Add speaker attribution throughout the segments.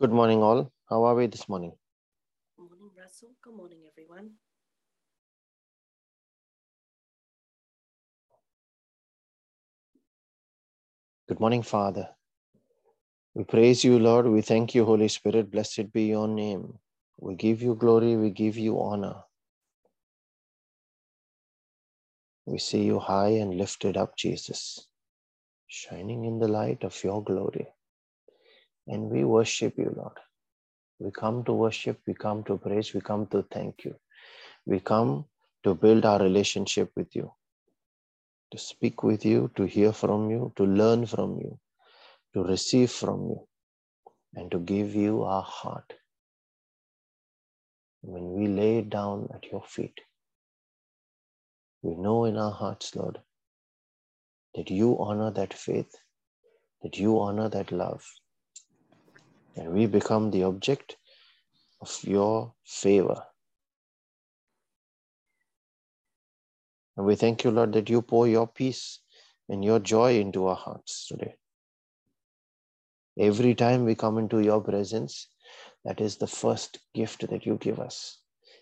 Speaker 1: Good morning, all. How are we this morning?
Speaker 2: Good Morning, Russell. Good morning, everyone.
Speaker 1: Good morning, Father. We praise you, Lord. We thank you, Holy Spirit. Blessed be your name. We give you glory. We give you honor. We see you high and lifted up, Jesus, shining in the light of your glory. And we worship you, Lord. We come to worship, we come to praise, we come to thank you. We come to build our relationship with you, to speak with you, to hear from you, to learn from you, to receive from you, and to give you our heart. When we lay it down at your feet, we know in our hearts, Lord, that you honor that faith, that you honor that love, and we become the object of your favor. And we thank you, Lord, that you pour your peace and your joy into our hearts today. Every time we come into your presence, that is the first gift that you give us.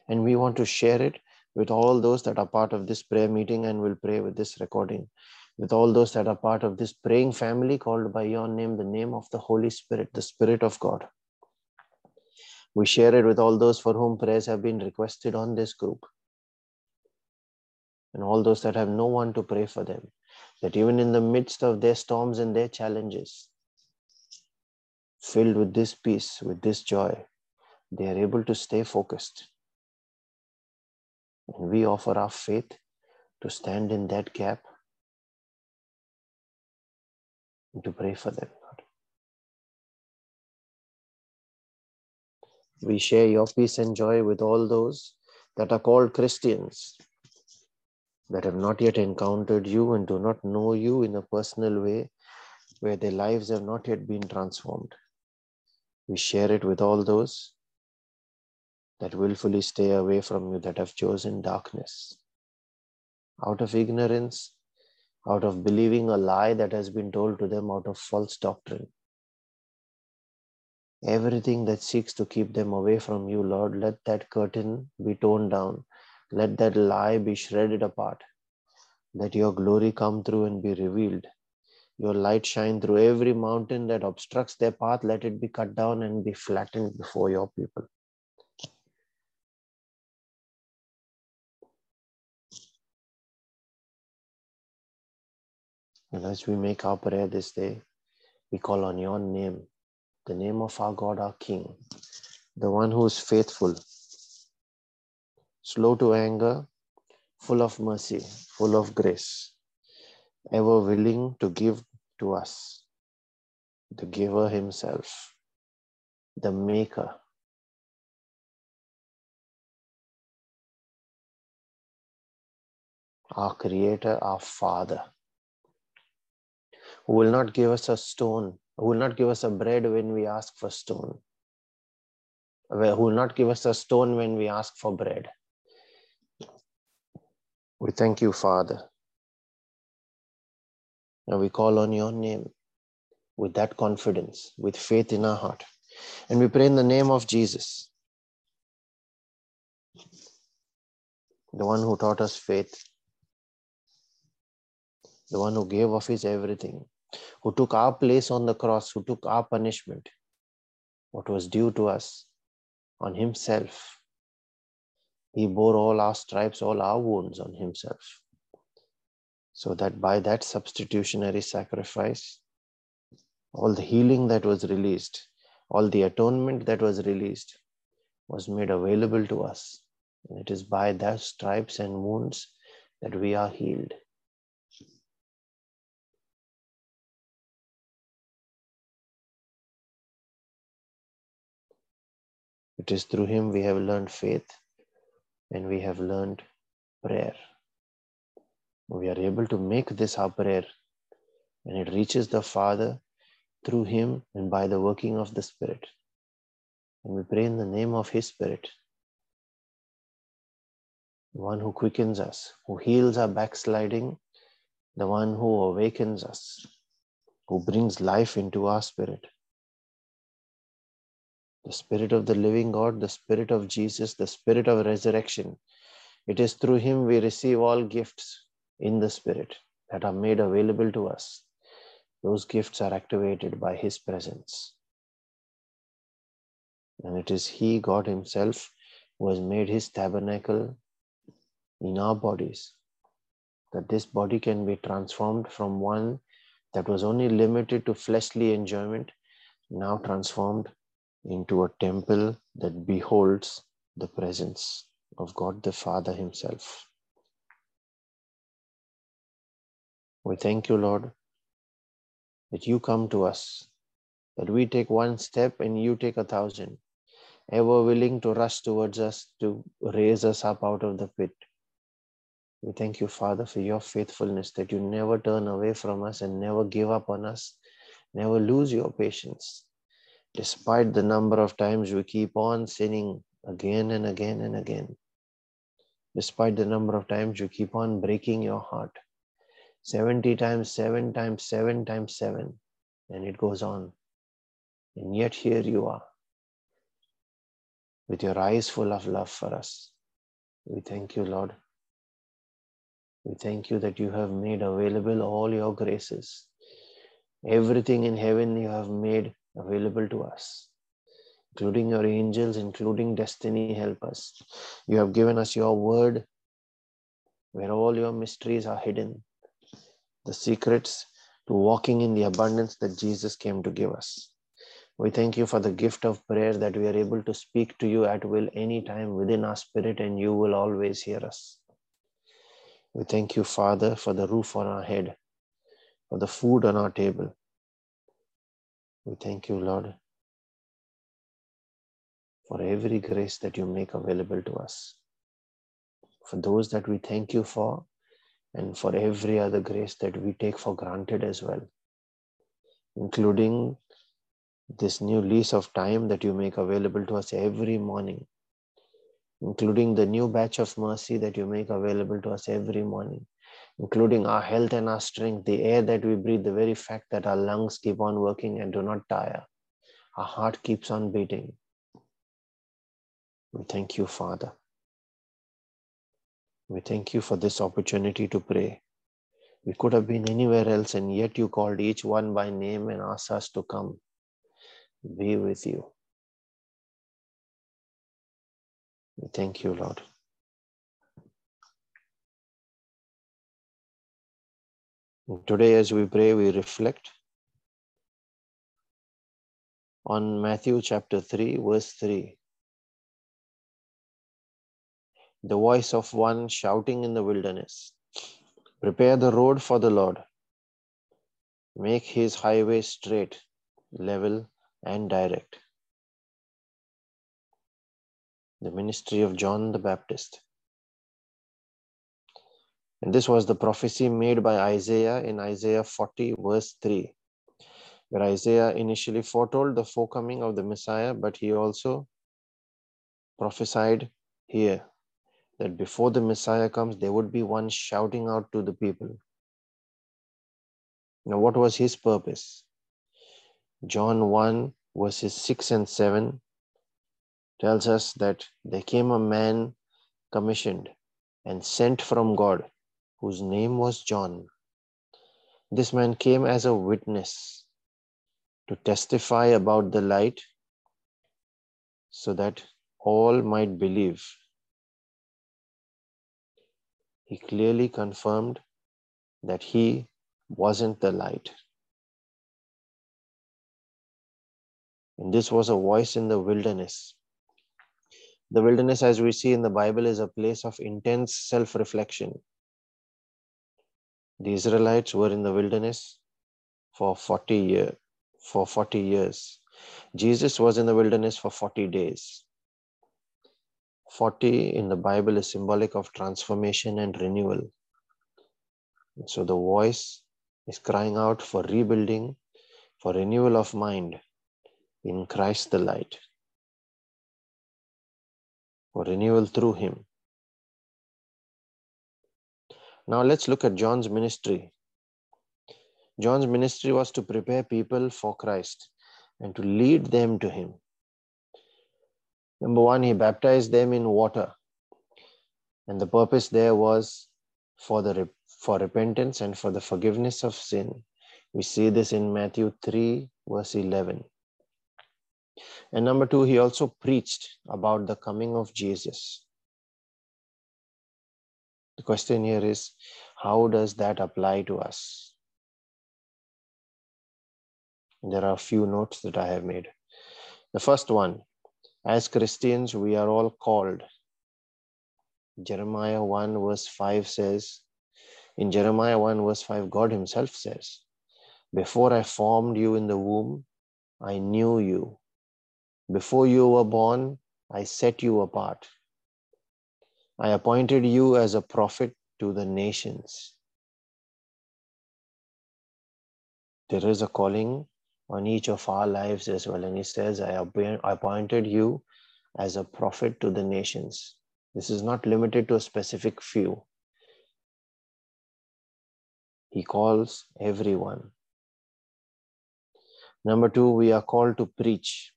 Speaker 1: And we want to share it with all those that are part of this prayer meeting and will pray with this recording, with all those that are part of this praying family called by your name, the name of the Holy Spirit, the Spirit of God. We share it with all those for whom prayers have been requested on this group. And all those that have no one to pray for them, that even in the midst of their storms and their challenges, filled with this peace, with this joy, they are able to stay focused. And we offer our faith to stand in that gap to pray for them. Lord. We share your peace and joy with all those that are called Christians, that have not yet encountered you and do not know you in a personal way, where their lives have not yet been transformed. We share it with all those that willfully stay away from you, that have chosen darkness. Out of ignorance, out of believing a lie that has been told to them, out of false doctrine. Everything that seeks to keep them away from you, Lord, let that curtain be torn down. Let that lie be shredded apart. Let your glory come through and be revealed your light shine through every mountain that obstructs their path. Let it be cut down and be flattened before your people. And as we make our prayer this day, we call on your name, the name of our God, our King, the one who is faithful, slow to anger, full of mercy, full of grace, ever willing to give to us, the giver himself, the maker. Our creator, our father, who will not give us a stone, who will not give us a bread when we ask for stone, who will not give us a stone when we ask for bread. We thank you, Father. And we call on your name with that confidence, with faith in our heart. And we pray in the name of Jesus, the one who taught us faith, the one who gave of his everything, who took our place on the cross, who took our punishment, what was due to us, on himself. He bore all our stripes, all our wounds on himself. So that by that substitutionary sacrifice, all the healing that was released, all the atonement that was released, was made available to us. And it is by those stripes and wounds that we are healed. It is through him we have learned faith and we have learned prayer. We are able to make this our prayer and it reaches the Father through him and by the working of the Spirit. And we pray in the name of his Spirit, the one who quickens us, who heals our backsliding, the one who awakens us, who brings life into our spirit. The Spirit of the living God, the Spirit of Jesus, the Spirit of resurrection. It is through Him we receive all gifts in the Spirit that are made available to us. Those gifts are activated by His presence. And it is He, God Himself, who has made His tabernacle in our bodies, that this body can be transformed from one that was only limited to fleshly enjoyment, now transformed into a temple that beholds the presence of God the Father Himself. We thank you, Lord, that you come to us, that we take one step and you take a thousand, ever willing to rush towards us to raise us up out of the pit. We thank you, Father, for your faithfulness, that you never turn away from us and never give up on us, never lose your patience. Despite the number of times we keep on sinning again and again and again, despite the number of times you keep on breaking your heart, 70 times 7 times 7 times 7, and it goes on. And yet here you are, with your eyes full of love for us. We thank you, Lord. We thank you that you have made available all your graces. Everything in heaven you have made available to us, including your angels, including destiny Help us. You have given us your word where all your mysteries are hidden, the secrets to walking in the abundance that Jesus came to give us. We thank you for the gift of prayer that we are able to speak to you at will anytime within our spirit, and you will always hear us. We thank you, Father, for the roof on our head, for the food on our table. We thank you, Lord, for every grace that you make available to us. For those that we thank you for, and for every other grace that we take for granted as well, including this new lease of time that you make available to us every morning including the new batch of mercy that you make available to us every morning, including our health and our strength, the air that we breathe, the very fact that our lungs keep on working and do not tire, our heart keeps on beating. We thank you, Father. We thank you for this opportunity to pray. We could have been anywhere else, and yet you called each one by name and asked us to come be with you. We thank you, Lord. Today, as we pray, we reflect on Matthew chapter 3, verse 3. The voice of one shouting in the wilderness Prepare the road for the Lord, make his highway straight, level, and direct the ministry of John the Baptist. And this was the prophecy made by Isaiah in Isaiah 40, verse 3, where Isaiah initially foretold the forecoming of the Messiah, but he also prophesied here that before the Messiah comes, there would be one shouting out to the people. Now, what was his purpose? John 1, verses 6 and 7 tells us that there came a man commissioned and sent from God whose name was John. This man came as a witness to testify about the light so that all might believe. He clearly confirmed that he wasn't the light. And this was a voice in the wilderness the wilderness, as we see in the Bible, is a place of intense self reflection. The Israelites were in the wilderness for 40 year, for 40 years. Jesus was in the wilderness for 40 days. 40 in the Bible is symbolic of transformation and renewal. So the voice is crying out for rebuilding, for renewal of mind in Christ the light for renewal through him. Now let's look at John's ministry. John's ministry was to prepare people for Christ and to lead them to him. Number one, he baptized them in water. And the purpose there was for the for repentance and for the forgiveness of sin. We see this in Matthew 3, verse 11. And number two, he also preached about the coming of Jesus. The question here is how does that apply to us? There are a few notes that I have made. The first one as Christians, we are all called. Jeremiah 1, verse 5 says, in Jeremiah 1, verse 5, God Himself says, Before I formed you in the womb, I knew you. Before you were born, I set you apart. I appointed you as a prophet to the nations. There is a calling on each of our lives as well. And he says, I appointed you as a prophet to the nations. This is not limited to a specific few. He calls everyone. Number two, we are called to preach.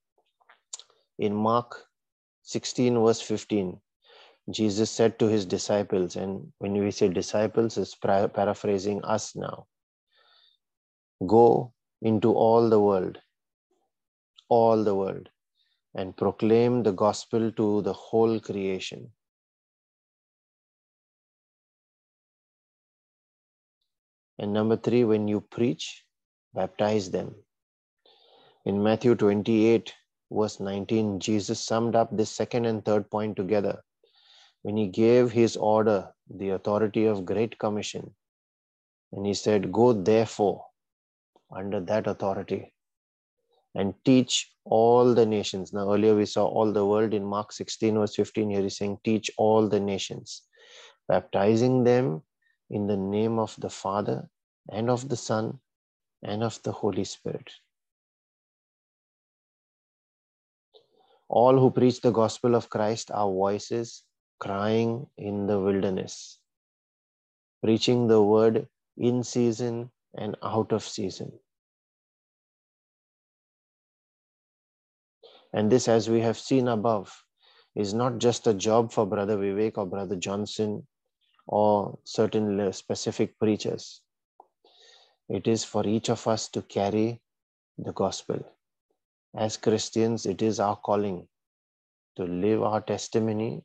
Speaker 1: In Mark 16, verse 15, Jesus said to his disciples, and when we say disciples, is paraphrasing us now go into all the world, all the world, and proclaim the gospel to the whole creation. And number three, when you preach, baptize them. In Matthew 28, verse 19, Jesus summed up this second and third point together when he gave his order, the authority of Great Commission. And he said, Go therefore under that authority and teach all the nations. Now, earlier we saw all the world in Mark 16, verse 15. Here he's saying, Teach all the nations, baptizing them in the name of the Father and of the Son and of the Holy Spirit. All who preach the gospel of Christ are voices crying in the wilderness, preaching the word in season and out of season. And this, as we have seen above, is not just a job for Brother Vivek or Brother Johnson or certain specific preachers. It is for each of us to carry the gospel. As Christians, it is our calling to live our testimony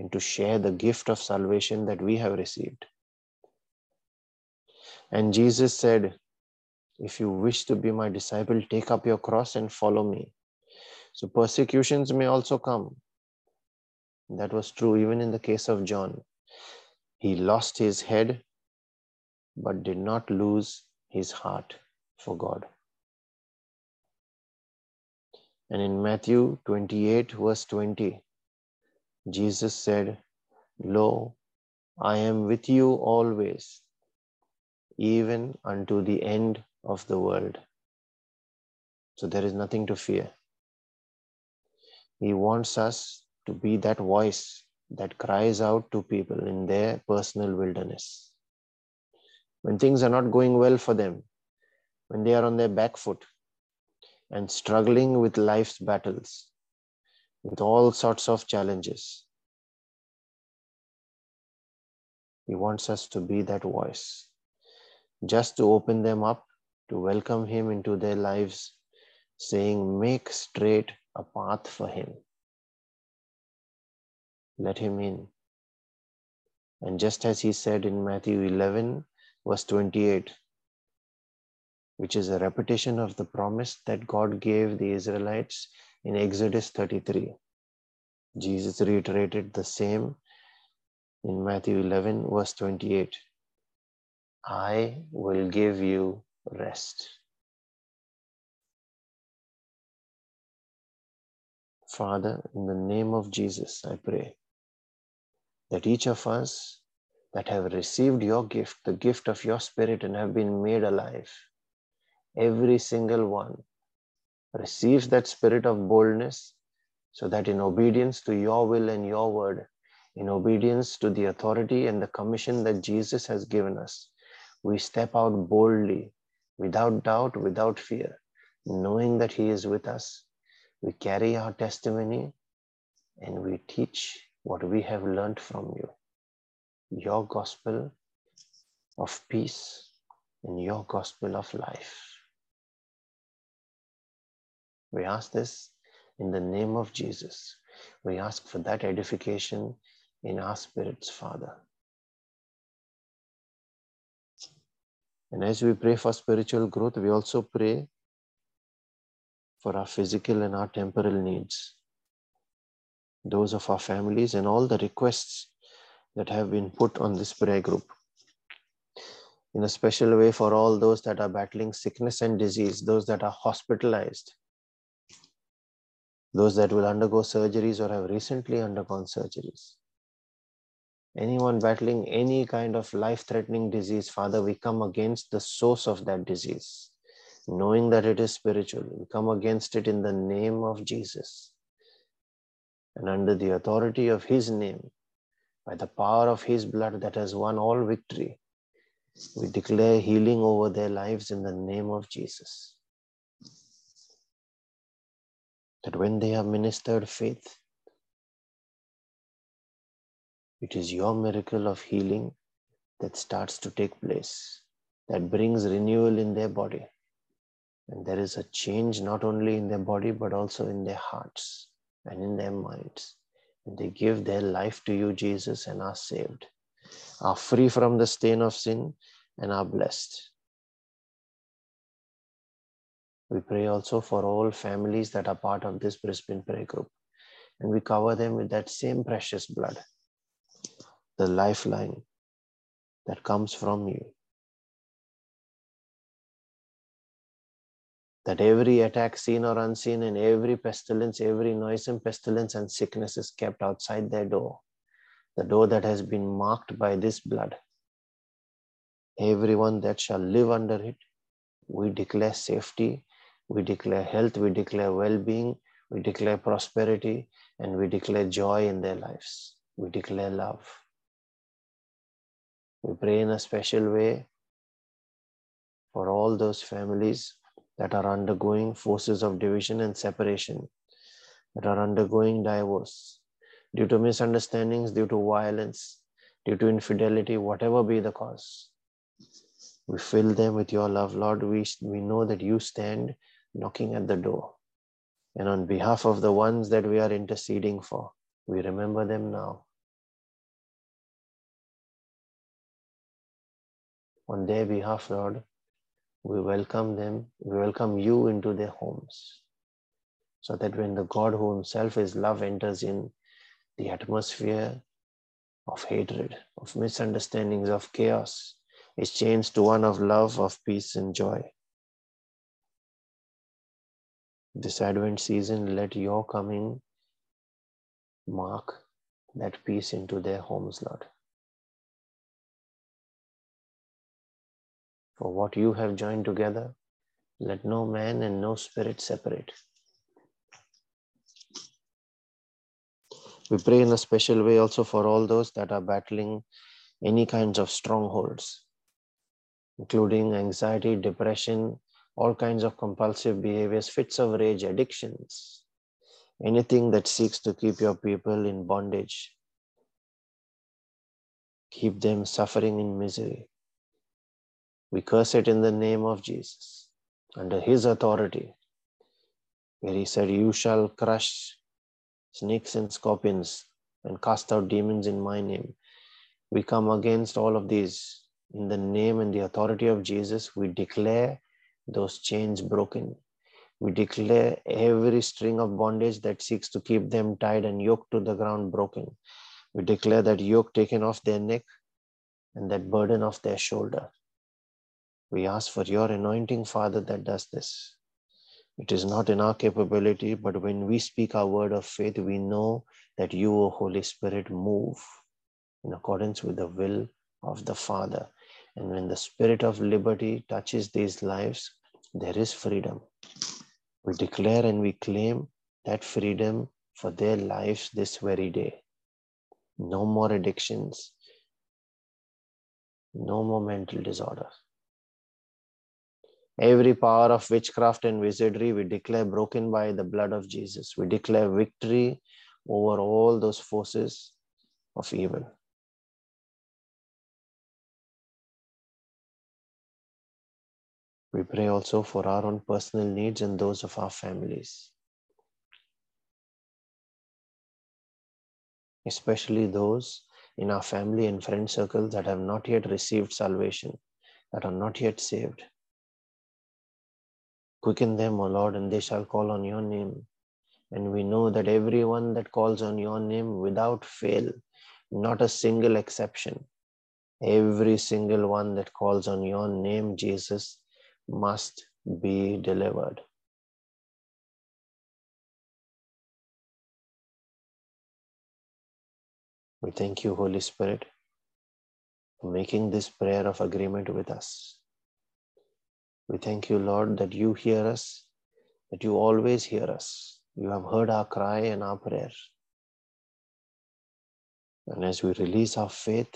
Speaker 1: and to share the gift of salvation that we have received. And Jesus said, If you wish to be my disciple, take up your cross and follow me. So persecutions may also come. That was true even in the case of John. He lost his head, but did not lose his heart for God. And in Matthew 28, verse 20, Jesus said, Lo, I am with you always, even unto the end of the world. So there is nothing to fear. He wants us to be that voice that cries out to people in their personal wilderness. When things are not going well for them, when they are on their back foot and struggling with life's battles, with all sorts of challenges, He wants us to be that voice, just to open them up, to welcome Him into their lives, saying, Make straight a path for him. Let him in. And just as he said in Matthew 11, verse 28, which is a repetition of the promise that God gave the Israelites in Exodus 33. Jesus reiterated the same in Matthew 11, verse 28. I will give you rest. Father, in the name of Jesus, I pray that each of us that have received your gift, the gift of your spirit, and have been made alive, every single one receives that spirit of boldness so that in obedience to your will and your word, in obedience to the authority and the commission that Jesus has given us, we step out boldly, without doubt, without fear, knowing that He is with us we carry our testimony and we teach what we have learned from you your gospel of peace and your gospel of life. We ask this in the name of Jesus. We ask for that edification in our spirits, Father. And as we pray for spiritual growth, we also pray for our physical and our temporal needs, those of our families, and all the requests that have been put on this prayer group. In a special way, for all those that are battling sickness and disease, those that are hospitalized, those that will undergo surgeries or have recently undergone surgeries. Anyone battling any kind of life threatening disease, Father, we come against the source of that disease, knowing that it is spiritual. We come against it in the name of Jesus. And under the authority of His name, by the power of His blood that has won all victory, we declare healing over their lives in the name of Jesus that when they have ministered faith, it is your miracle of healing that starts to take place, that brings renewal in their body. And there is a change not only in their body, but also in their hearts and in their minds. And they give their life to you, Jesus, and are saved, are free from the stain of sin, and are blessed. We pray also for all families that are part of this Brisbane prayer group. And we cover them with that same precious blood, the lifeline that comes from you. That every attack, seen or unseen, and every pestilence, every noisome pestilence and sickness is kept outside their door. The door that has been marked by this blood. Everyone that shall live under it, we declare safety we declare health, we declare well being, we declare prosperity, and we declare joy in their lives. We declare love. We pray in a special way for all those families that are undergoing forces of division and separation, that are undergoing divorce due to misunderstandings, due to violence, due to infidelity, whatever be the cause. We fill them with your love, Lord. We, we know that you stand knocking at the door. And on behalf of the ones that we are interceding for, we remember them now. On their behalf, Lord, we welcome them, we welcome you into their homes. So that when the God who Himself is love enters in, the atmosphere of hatred, of misunderstandings, of chaos is changed to one of love, of peace, and joy this Advent season, let your coming mark that peace into their homes, Lord. For what you have joined together, let no man and no spirit separate. We pray in a special way also for all those that are battling any kinds of strongholds, including anxiety, depression, all kinds of compulsive behaviors, fits of rage, addictions, anything that seeks to keep your people in bondage, keep them suffering in misery. We curse it in the name of Jesus, under his authority, where he said, You shall crush snakes and scorpions and cast out demons in my name. We come against all of these in the name and the authority of Jesus. We declare those chains broken. We declare every string of bondage that seeks to keep them tied and yoked to the ground broken. We declare that yoke taken off their neck and that burden off their shoulder. We ask for your anointing, Father, that does this. It is not in our capability, but when we speak our word of faith, we know that you, O Holy Spirit, move in accordance with the will of the Father. And when the spirit of liberty touches these lives, there is freedom. We declare and we claim that freedom for their lives this very day. No more addictions, no more mental disorder. Every power of witchcraft and wizardry we declare broken by the blood of Jesus. We declare victory over all those forces of evil. We pray also for our own personal needs and those of our families, especially those in our family and friend circles that have not yet received salvation, that are not yet saved. Quicken them, O Lord, and they shall call on your name. And we know that everyone that calls on your name without fail, not a single exception, every single one that calls on your name, Jesus, must be delivered. We thank you, Holy Spirit, for making this prayer of agreement with us. We thank you, Lord, that you hear us, that you always hear us. You have heard our cry and our prayer. And as we release our faith,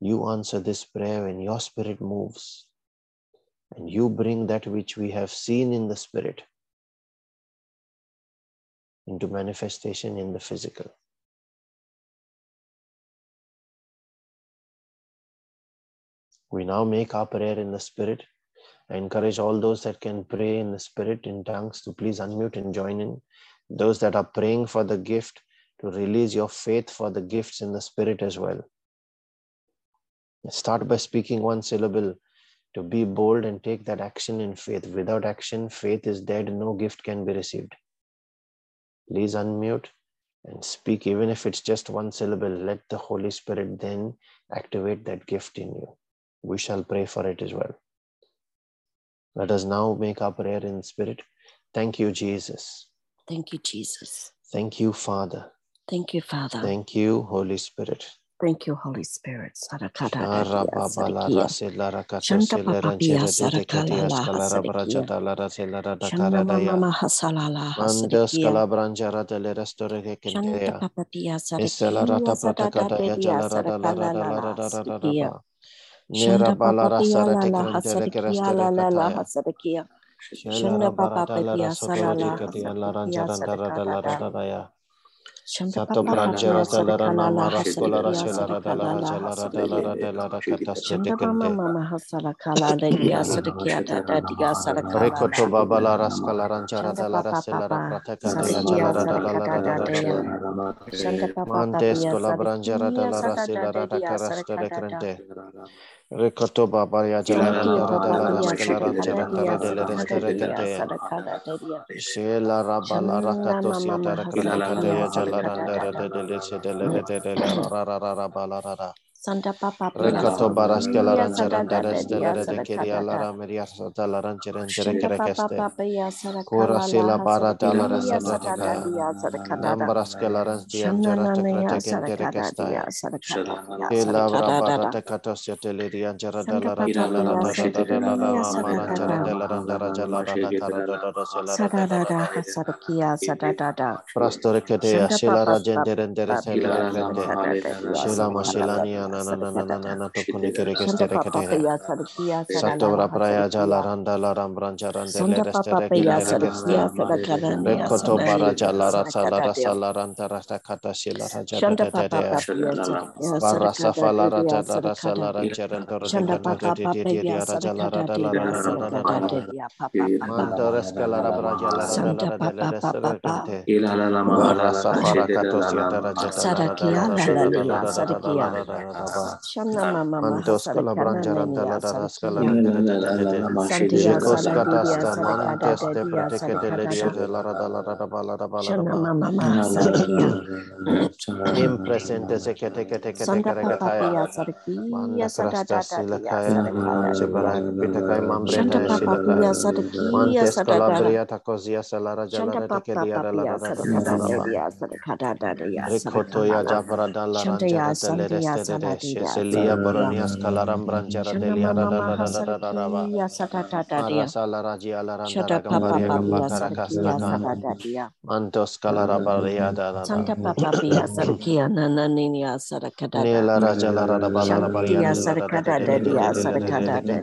Speaker 1: you answer this prayer when your spirit moves and you bring that which we have seen in the spirit into manifestation in the physical. We now make our prayer in the spirit. I encourage all those that can pray in the spirit in tongues to please unmute and join in. Those that are praying for the gift to release your faith for the gifts in the spirit as well. Start by speaking one syllable to be bold and take that action in faith. Without action, faith is dead, no gift can be received. Please unmute and speak, even if it's just one syllable. Let the Holy Spirit then activate that gift in you. We shall pray for it as well. Let us now make our prayer in spirit. Thank you, Jesus.
Speaker 2: Thank you, Jesus.
Speaker 1: Thank you, Father.
Speaker 2: Thank you, Father.
Speaker 1: Thank you, Holy Spirit.
Speaker 2: Thank you, Holy Spirit. Dadia
Speaker 1: baba la
Speaker 2: sarakia.
Speaker 1: rase la rakata Sato
Speaker 2: papa
Speaker 1: branjera
Speaker 2: pia
Speaker 1: de la rana
Speaker 2: sarakala la
Speaker 1: marascola
Speaker 2: hasarakia
Speaker 1: rasela rada la
Speaker 2: sarakala la
Speaker 1: raja la rada la
Speaker 2: hasarakia.
Speaker 1: rada la racatas
Speaker 2: Shanda mama mama hasala kala le dia sadakia da da dia sadakala
Speaker 1: Rekoto
Speaker 2: la.
Speaker 1: babala raskala ranjara
Speaker 2: Shanda
Speaker 1: de la
Speaker 2: papa
Speaker 1: rasela
Speaker 2: papa
Speaker 1: prateka de
Speaker 2: sadakia
Speaker 1: ajala rada la la
Speaker 2: sadakada da
Speaker 1: rada
Speaker 2: da
Speaker 1: rada.
Speaker 2: ya. Shanda papa papa
Speaker 1: Mantes
Speaker 2: ya
Speaker 1: con la branjara de
Speaker 2: sadakia
Speaker 1: la
Speaker 2: sadada
Speaker 1: rasela
Speaker 2: da
Speaker 1: rada
Speaker 2: dia
Speaker 1: carasto de
Speaker 2: sadakada da.
Speaker 1: crente. Ricoto babaria
Speaker 2: Thank you
Speaker 1: jalarandara
Speaker 2: papa
Speaker 1: della
Speaker 2: pia
Speaker 1: rascalarantera
Speaker 2: sadakada dia
Speaker 1: andare delle
Speaker 2: sadakada
Speaker 1: restere
Speaker 2: dia
Speaker 1: cante.
Speaker 2: sadakada da dia.
Speaker 1: Shela rabala rakatosia
Speaker 2: mama
Speaker 1: tera
Speaker 2: hasadakala
Speaker 1: kratekadea
Speaker 2: sadakada da
Speaker 1: jalarandara
Speaker 2: da.
Speaker 1: delle sedele delle rara.
Speaker 2: Santa Papa Recato baras
Speaker 1: de
Speaker 2: la ranchera
Speaker 1: teres de
Speaker 2: la
Speaker 1: de la ramería
Speaker 2: santa la
Speaker 1: ranchera
Speaker 2: entere que.
Speaker 1: Cura
Speaker 2: si la para
Speaker 1: de
Speaker 2: la receta de la
Speaker 1: Nambras
Speaker 2: que la
Speaker 1: ranchera
Speaker 2: entere
Speaker 1: te
Speaker 2: crete
Speaker 1: que entere que
Speaker 2: está.
Speaker 1: Que la abra
Speaker 2: para te
Speaker 1: catosia
Speaker 2: ya
Speaker 1: te le
Speaker 2: di
Speaker 1: anchera
Speaker 2: de ya
Speaker 1: la ranchera de
Speaker 2: la
Speaker 1: ranchera de
Speaker 2: la
Speaker 1: ranchera de
Speaker 2: la
Speaker 1: ranchera de la
Speaker 2: ranchera
Speaker 1: de la ranchera Prastore
Speaker 2: que te
Speaker 1: asila
Speaker 2: rajentere
Speaker 1: entere se le rende. Shila mashilaniana Sadakia, Sadakia, Sadakia,
Speaker 2: sarakia.
Speaker 1: randere de de de de.
Speaker 2: Santia
Speaker 1: Jicos
Speaker 2: saladidia
Speaker 1: catasta
Speaker 2: sarakada
Speaker 1: mantes de
Speaker 2: dedia
Speaker 1: pratique de ledio
Speaker 2: sarakada.
Speaker 1: de la rada la rada ba la rada ba la
Speaker 2: Shana
Speaker 1: rada.
Speaker 2: mama maha sarakia.
Speaker 1: Impresente se que te que te que te
Speaker 2: Santa papa
Speaker 1: carecataya.
Speaker 2: pia sarakia
Speaker 1: Manda crasta
Speaker 2: sadada dia
Speaker 1: silacaya.
Speaker 2: sarakada
Speaker 1: Chebara
Speaker 2: dedia.
Speaker 1: pitacai
Speaker 2: Shanta
Speaker 1: mambreta
Speaker 2: papa
Speaker 1: silacaya.
Speaker 2: pia sarakia
Speaker 1: Mantes
Speaker 2: sadada.
Speaker 1: calabria tacozia salara
Speaker 2: Shanta
Speaker 1: jalara de que
Speaker 2: papa
Speaker 1: dia la
Speaker 2: papia
Speaker 1: rada da da da
Speaker 2: sarakada
Speaker 1: da ba.
Speaker 2: dedia sarakada dedia
Speaker 1: Ricotoya
Speaker 2: sarakalala.
Speaker 1: javara la
Speaker 2: Shantaya
Speaker 1: ranjara de
Speaker 2: Santaya
Speaker 1: lereste de de.
Speaker 2: Saladida
Speaker 1: Cheselia
Speaker 2: Sarakia.
Speaker 1: boronias calaram branjara de
Speaker 2: Shana
Speaker 1: liara
Speaker 2: Mama
Speaker 1: da la da da da da da ba.
Speaker 2: Mahasarakia Satatatadia.
Speaker 1: Marasa la raji ala
Speaker 2: Shata
Speaker 1: rantara
Speaker 2: Papa
Speaker 1: gamparia
Speaker 2: Papia
Speaker 1: gampakara
Speaker 2: Sarakia
Speaker 1: kastaka.
Speaker 2: Sadadadia.
Speaker 1: Mantos kalara baria.
Speaker 2: Santa Papa Pia Sarakia Nananinia Sarakadada.
Speaker 1: Nila raja la rada balara baria
Speaker 2: Sarakada
Speaker 1: da
Speaker 2: Sarakada
Speaker 1: da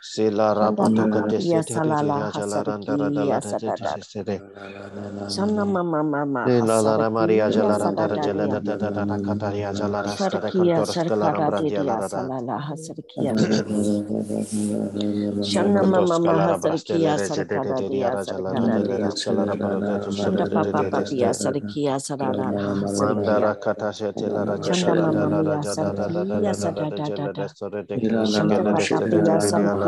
Speaker 1: Sila ya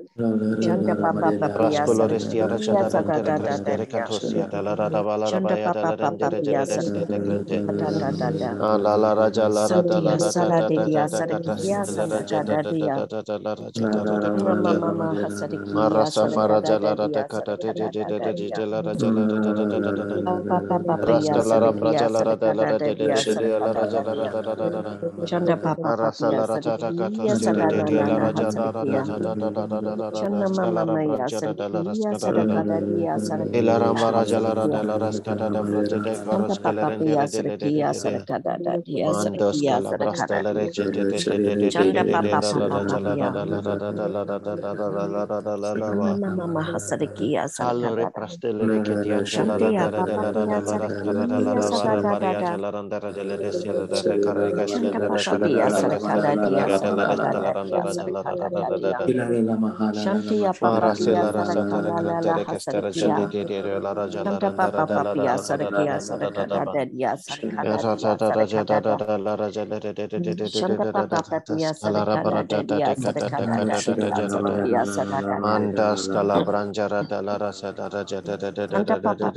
Speaker 2: Chanda Papa Papaya
Speaker 1: Raskolo restia ra ja
Speaker 2: Sarakia
Speaker 1: da rante re
Speaker 2: Sadada
Speaker 1: kreste re
Speaker 2: Dadia
Speaker 1: katosia da la ra da ba la ra ba
Speaker 2: Chanda
Speaker 1: ya da
Speaker 2: Papa
Speaker 1: la rende
Speaker 2: Papa
Speaker 1: re je
Speaker 2: Pia
Speaker 1: le de ste de krente.
Speaker 2: Sarakada Dada
Speaker 1: Ah, la la raja la ra da la
Speaker 2: Santia
Speaker 1: da da
Speaker 2: Sala
Speaker 1: da da da
Speaker 2: Dedia
Speaker 1: Ilala Maha ta
Speaker 2: Sarakia
Speaker 1: la ra ja da
Speaker 2: Sadada
Speaker 1: da da
Speaker 2: Dia
Speaker 1: da da da raja da da da
Speaker 2: Mama
Speaker 1: krante
Speaker 2: Mama Hasarikia
Speaker 1: marasa
Speaker 2: Sarakada
Speaker 1: maraja la ra da da de de
Speaker 2: Sarakada
Speaker 1: de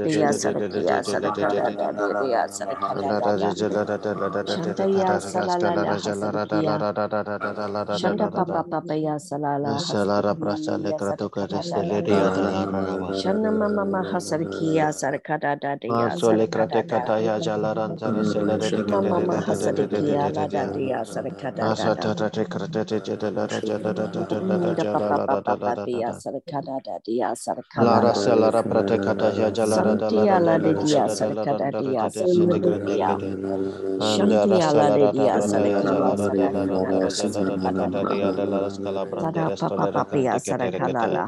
Speaker 1: de de de
Speaker 2: Dadia
Speaker 1: de la raja la da da da da da da da
Speaker 2: Papa Papaya
Speaker 1: raska la ra
Speaker 2: Sarakia
Speaker 1: praja la ra da la
Speaker 2: Sarakada
Speaker 1: ra de de
Speaker 2: Dadia
Speaker 1: de de de la
Speaker 2: Sarakada
Speaker 1: raja la ra
Speaker 2: Dadia
Speaker 1: da da da da da
Speaker 2: Chanda Papa
Speaker 1: arasa
Speaker 2: Papia
Speaker 1: la ra ta ta ka to
Speaker 2: Sarakia
Speaker 1: ste de de de la
Speaker 2: Sadada
Speaker 1: raja la ra da
Speaker 2: Hasarakia
Speaker 1: da da da da da da da da
Speaker 2: Shana
Speaker 1: raska la
Speaker 2: mama
Speaker 1: ra
Speaker 2: maya
Speaker 1: branja da da la
Speaker 2: sarakia
Speaker 1: raska da da da
Speaker 2: sarakadaria
Speaker 1: ila ra ma
Speaker 2: sarakia
Speaker 1: raja la ra
Speaker 2: sarakia.
Speaker 1: da la raska da da brante de
Speaker 2: Santa
Speaker 1: karos ke la
Speaker 2: papa
Speaker 1: rende
Speaker 2: pia
Speaker 1: re de de de de
Speaker 2: sarakia
Speaker 1: de de
Speaker 2: sarakadaria
Speaker 1: Mandos
Speaker 2: sarakia
Speaker 1: kala brasta la
Speaker 2: sarakadaria.
Speaker 1: reche de de de de de de de
Speaker 2: Chanda
Speaker 1: de de
Speaker 2: papa
Speaker 1: la la
Speaker 2: papa
Speaker 1: la la la
Speaker 2: papia.
Speaker 1: la la la la la la la la la la la la la la la
Speaker 2: Mama
Speaker 1: la
Speaker 2: mama mama sarakia
Speaker 1: Allora
Speaker 2: sarakadada.
Speaker 1: prastele de che ti angela
Speaker 2: Shantia
Speaker 1: randere
Speaker 2: papa
Speaker 1: della
Speaker 2: pia
Speaker 1: rada la rascara della
Speaker 2: sarakia
Speaker 1: rava la
Speaker 2: sarakadada.
Speaker 1: variagia la randera delle destile delle carica
Speaker 2: Chanda
Speaker 1: scendere
Speaker 2: papa pia
Speaker 1: catella castella
Speaker 2: sarakadaria
Speaker 1: carica della rescala
Speaker 2: sarakadaria
Speaker 1: randera della rada da da da
Speaker 2: sarakadaria.
Speaker 1: da
Speaker 2: Shantia papa
Speaker 1: Mara se
Speaker 2: pia
Speaker 1: la rasata
Speaker 2: sarakala la la
Speaker 1: recrentere che stare già di
Speaker 2: hasarakia.
Speaker 1: di di la ragia la
Speaker 2: Shanta
Speaker 1: randera
Speaker 2: papa
Speaker 1: della
Speaker 2: papia
Speaker 1: rada da da
Speaker 2: sarakia
Speaker 1: da da da da da
Speaker 2: sarakada
Speaker 1: ba
Speaker 2: dadia sarakada dia
Speaker 1: Rata da da da da
Speaker 2: sarakada
Speaker 1: da la ragia de de de de de de de
Speaker 2: Shanta
Speaker 1: de de
Speaker 2: papa
Speaker 1: de de
Speaker 2: papia
Speaker 1: scala rabara
Speaker 2: sarakada
Speaker 1: da da
Speaker 2: dadia
Speaker 1: de da da da
Speaker 2: sarakada
Speaker 1: da da
Speaker 2: dadia
Speaker 1: da da da
Speaker 2: sarakia sadada
Speaker 1: Mandas calabranjara de la rasa da da da da da da
Speaker 2: Shanta
Speaker 1: da da
Speaker 2: papa
Speaker 1: da
Speaker 2: papia
Speaker 1: da da
Speaker 2: sarakia sarakada dadia sarakada dada Shanta ya salala la hasarakia Shanta papa papia salala
Speaker 1: Salara prasa le
Speaker 2: hasarakia
Speaker 1: kratuka
Speaker 2: sarakada
Speaker 1: restele
Speaker 2: dada
Speaker 1: dia da la rava.
Speaker 2: Shana mama mahasarakia sarakada
Speaker 1: Man
Speaker 2: dadia
Speaker 1: sole krate
Speaker 2: sarakada dada
Speaker 1: kataya jalaran zara selere de
Speaker 2: Shama
Speaker 1: kede de
Speaker 2: mama
Speaker 1: de de de de de de
Speaker 2: hasarakia
Speaker 1: de
Speaker 2: la
Speaker 1: de de.
Speaker 2: dadia sarakada
Speaker 1: Asa
Speaker 2: dada
Speaker 1: ta ta te krate te je de la ra jala da da da da da
Speaker 2: Da pa
Speaker 1: jala
Speaker 2: pa
Speaker 1: la
Speaker 2: pa
Speaker 1: da
Speaker 2: pa
Speaker 1: da da
Speaker 2: pa
Speaker 1: da da
Speaker 2: dia
Speaker 1: da.
Speaker 2: sarakada da dia
Speaker 1: La
Speaker 2: sarakala
Speaker 1: ra
Speaker 2: la.
Speaker 1: selara prate kataya jalara da la
Speaker 2: Santia
Speaker 1: ran
Speaker 2: la
Speaker 1: da
Speaker 2: de
Speaker 1: la de
Speaker 2: dia
Speaker 1: da da la ran
Speaker 2: sarakada
Speaker 1: da ra
Speaker 2: dia
Speaker 1: de de se de
Speaker 2: sarakada
Speaker 1: krate
Speaker 2: dia.
Speaker 1: kede. Anda ra
Speaker 2: Shantia la de
Speaker 1: selara da
Speaker 2: dia
Speaker 1: prate ya
Speaker 2: sarakia
Speaker 1: jalara da la ran
Speaker 2: sarakada
Speaker 1: da ra
Speaker 2: da
Speaker 1: jala da da
Speaker 2: sarakada
Speaker 1: kata
Speaker 2: dia.
Speaker 1: dia da la skala brande
Speaker 2: Tada pa pa
Speaker 1: restole
Speaker 2: pa
Speaker 1: re
Speaker 2: pia
Speaker 1: krante kete re
Speaker 2: sarakala
Speaker 1: kete.
Speaker 2: la hasarakada da dia.
Speaker 1: Maras kalara jada da da
Speaker 2: Shantia
Speaker 1: da da
Speaker 2: pa
Speaker 1: da
Speaker 2: pa
Speaker 1: da da
Speaker 2: pia
Speaker 1: da da da
Speaker 2: sarakia
Speaker 1: da da da da da
Speaker 2: sarakada
Speaker 1: jada da
Speaker 2: dia
Speaker 1: da da da da
Speaker 2: sarakala
Speaker 1: da
Speaker 2: la.
Speaker 1: da da da da da da da da da da
Speaker 2: Santa
Speaker 1: da
Speaker 2: pa
Speaker 1: da
Speaker 2: pa
Speaker 1: la da
Speaker 2: pa
Speaker 1: da ba
Speaker 2: pia.
Speaker 1: la da ba.
Speaker 2: Ia santia
Speaker 1: Escora
Speaker 2: santia.
Speaker 1: de le rengere de le reselia da la da cara de seteria.
Speaker 2: Mama mia sarakada dia
Speaker 1: Marasela da da da
Speaker 2: sarakala
Speaker 1: kata
Speaker 2: la
Speaker 1: ya jala da da
Speaker 2: hasarakada
Speaker 1: da da
Speaker 2: dia.
Speaker 1: da le de de de le de jala da da da da asara
Speaker 2: kala
Speaker 1: la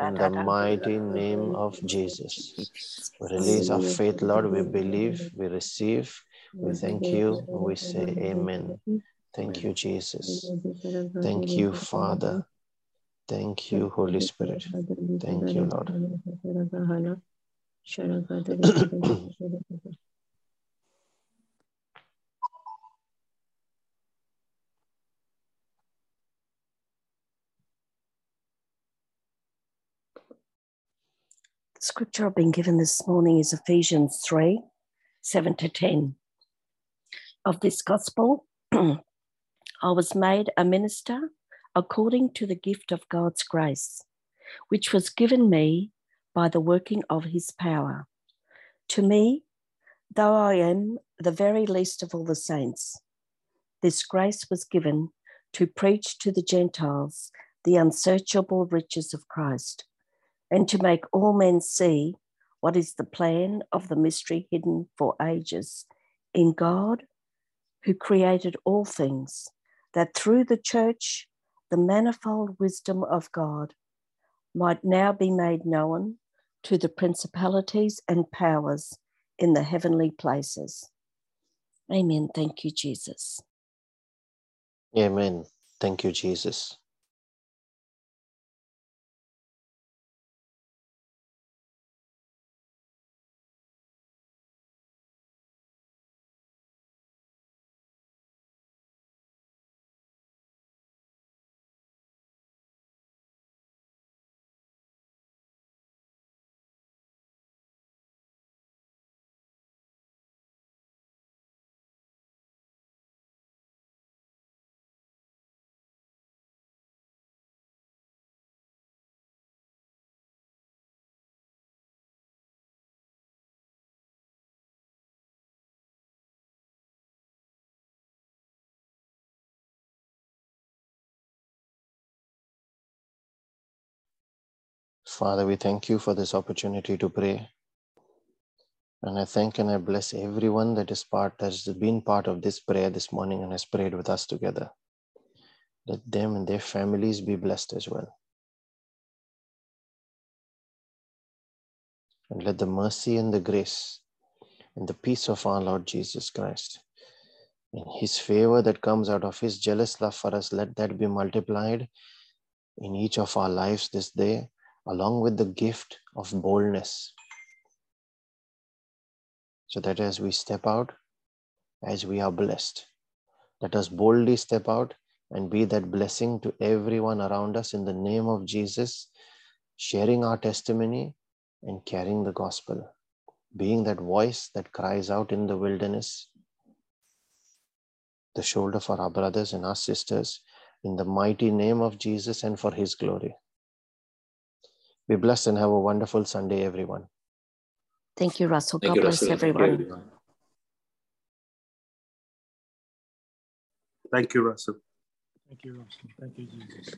Speaker 1: In the mighty name of Jesus. Release our faith, Lord. We believe, we receive, we thank you, we say amen. Thank you, Jesus. Thank you, Father. Thank you, Holy Spirit. Thank you, Lord.
Speaker 2: The scripture I've been given this morning is Ephesians 3 7 to 10. Of this gospel, I was made a minister according to the gift of God's grace, which was given me by the working of his power. To me, though I am the very least of all the saints, this grace was given to preach to the Gentiles the unsearchable riches of Christ, and to make all men see what is the plan of the mystery hidden for ages in God, who created all things, that through the church the manifold wisdom of God might now be made known to the principalities and powers in the heavenly places. Amen. Thank you, Jesus.
Speaker 1: Amen. Thank you, Jesus. Father, we thank you for this opportunity to pray. And I thank and I bless everyone that is part, has been part of this prayer this morning and has prayed with us together. Let them and their families be blessed as well. And let the mercy and the grace and the peace of our Lord Jesus Christ and his favor that comes out of his jealous love for us, let that be multiplied in each of our lives this day along with the gift of boldness. So that as we step out, as we are blessed, let us boldly step out and be that blessing to everyone around us in the name of Jesus, sharing our testimony and carrying the gospel, being that voice that cries out in the wilderness, the shoulder for our brothers and our sisters, in the mighty name of Jesus and for his glory. Be blessed and have a wonderful Sunday, everyone.
Speaker 2: Thank you, Russell.
Speaker 3: Thank
Speaker 2: God
Speaker 3: you,
Speaker 2: bless
Speaker 3: Russell. Thank you,
Speaker 2: everyone.
Speaker 3: everyone.
Speaker 4: Thank you, Russell.
Speaker 5: Thank you, Russell. Thank you, Jesus.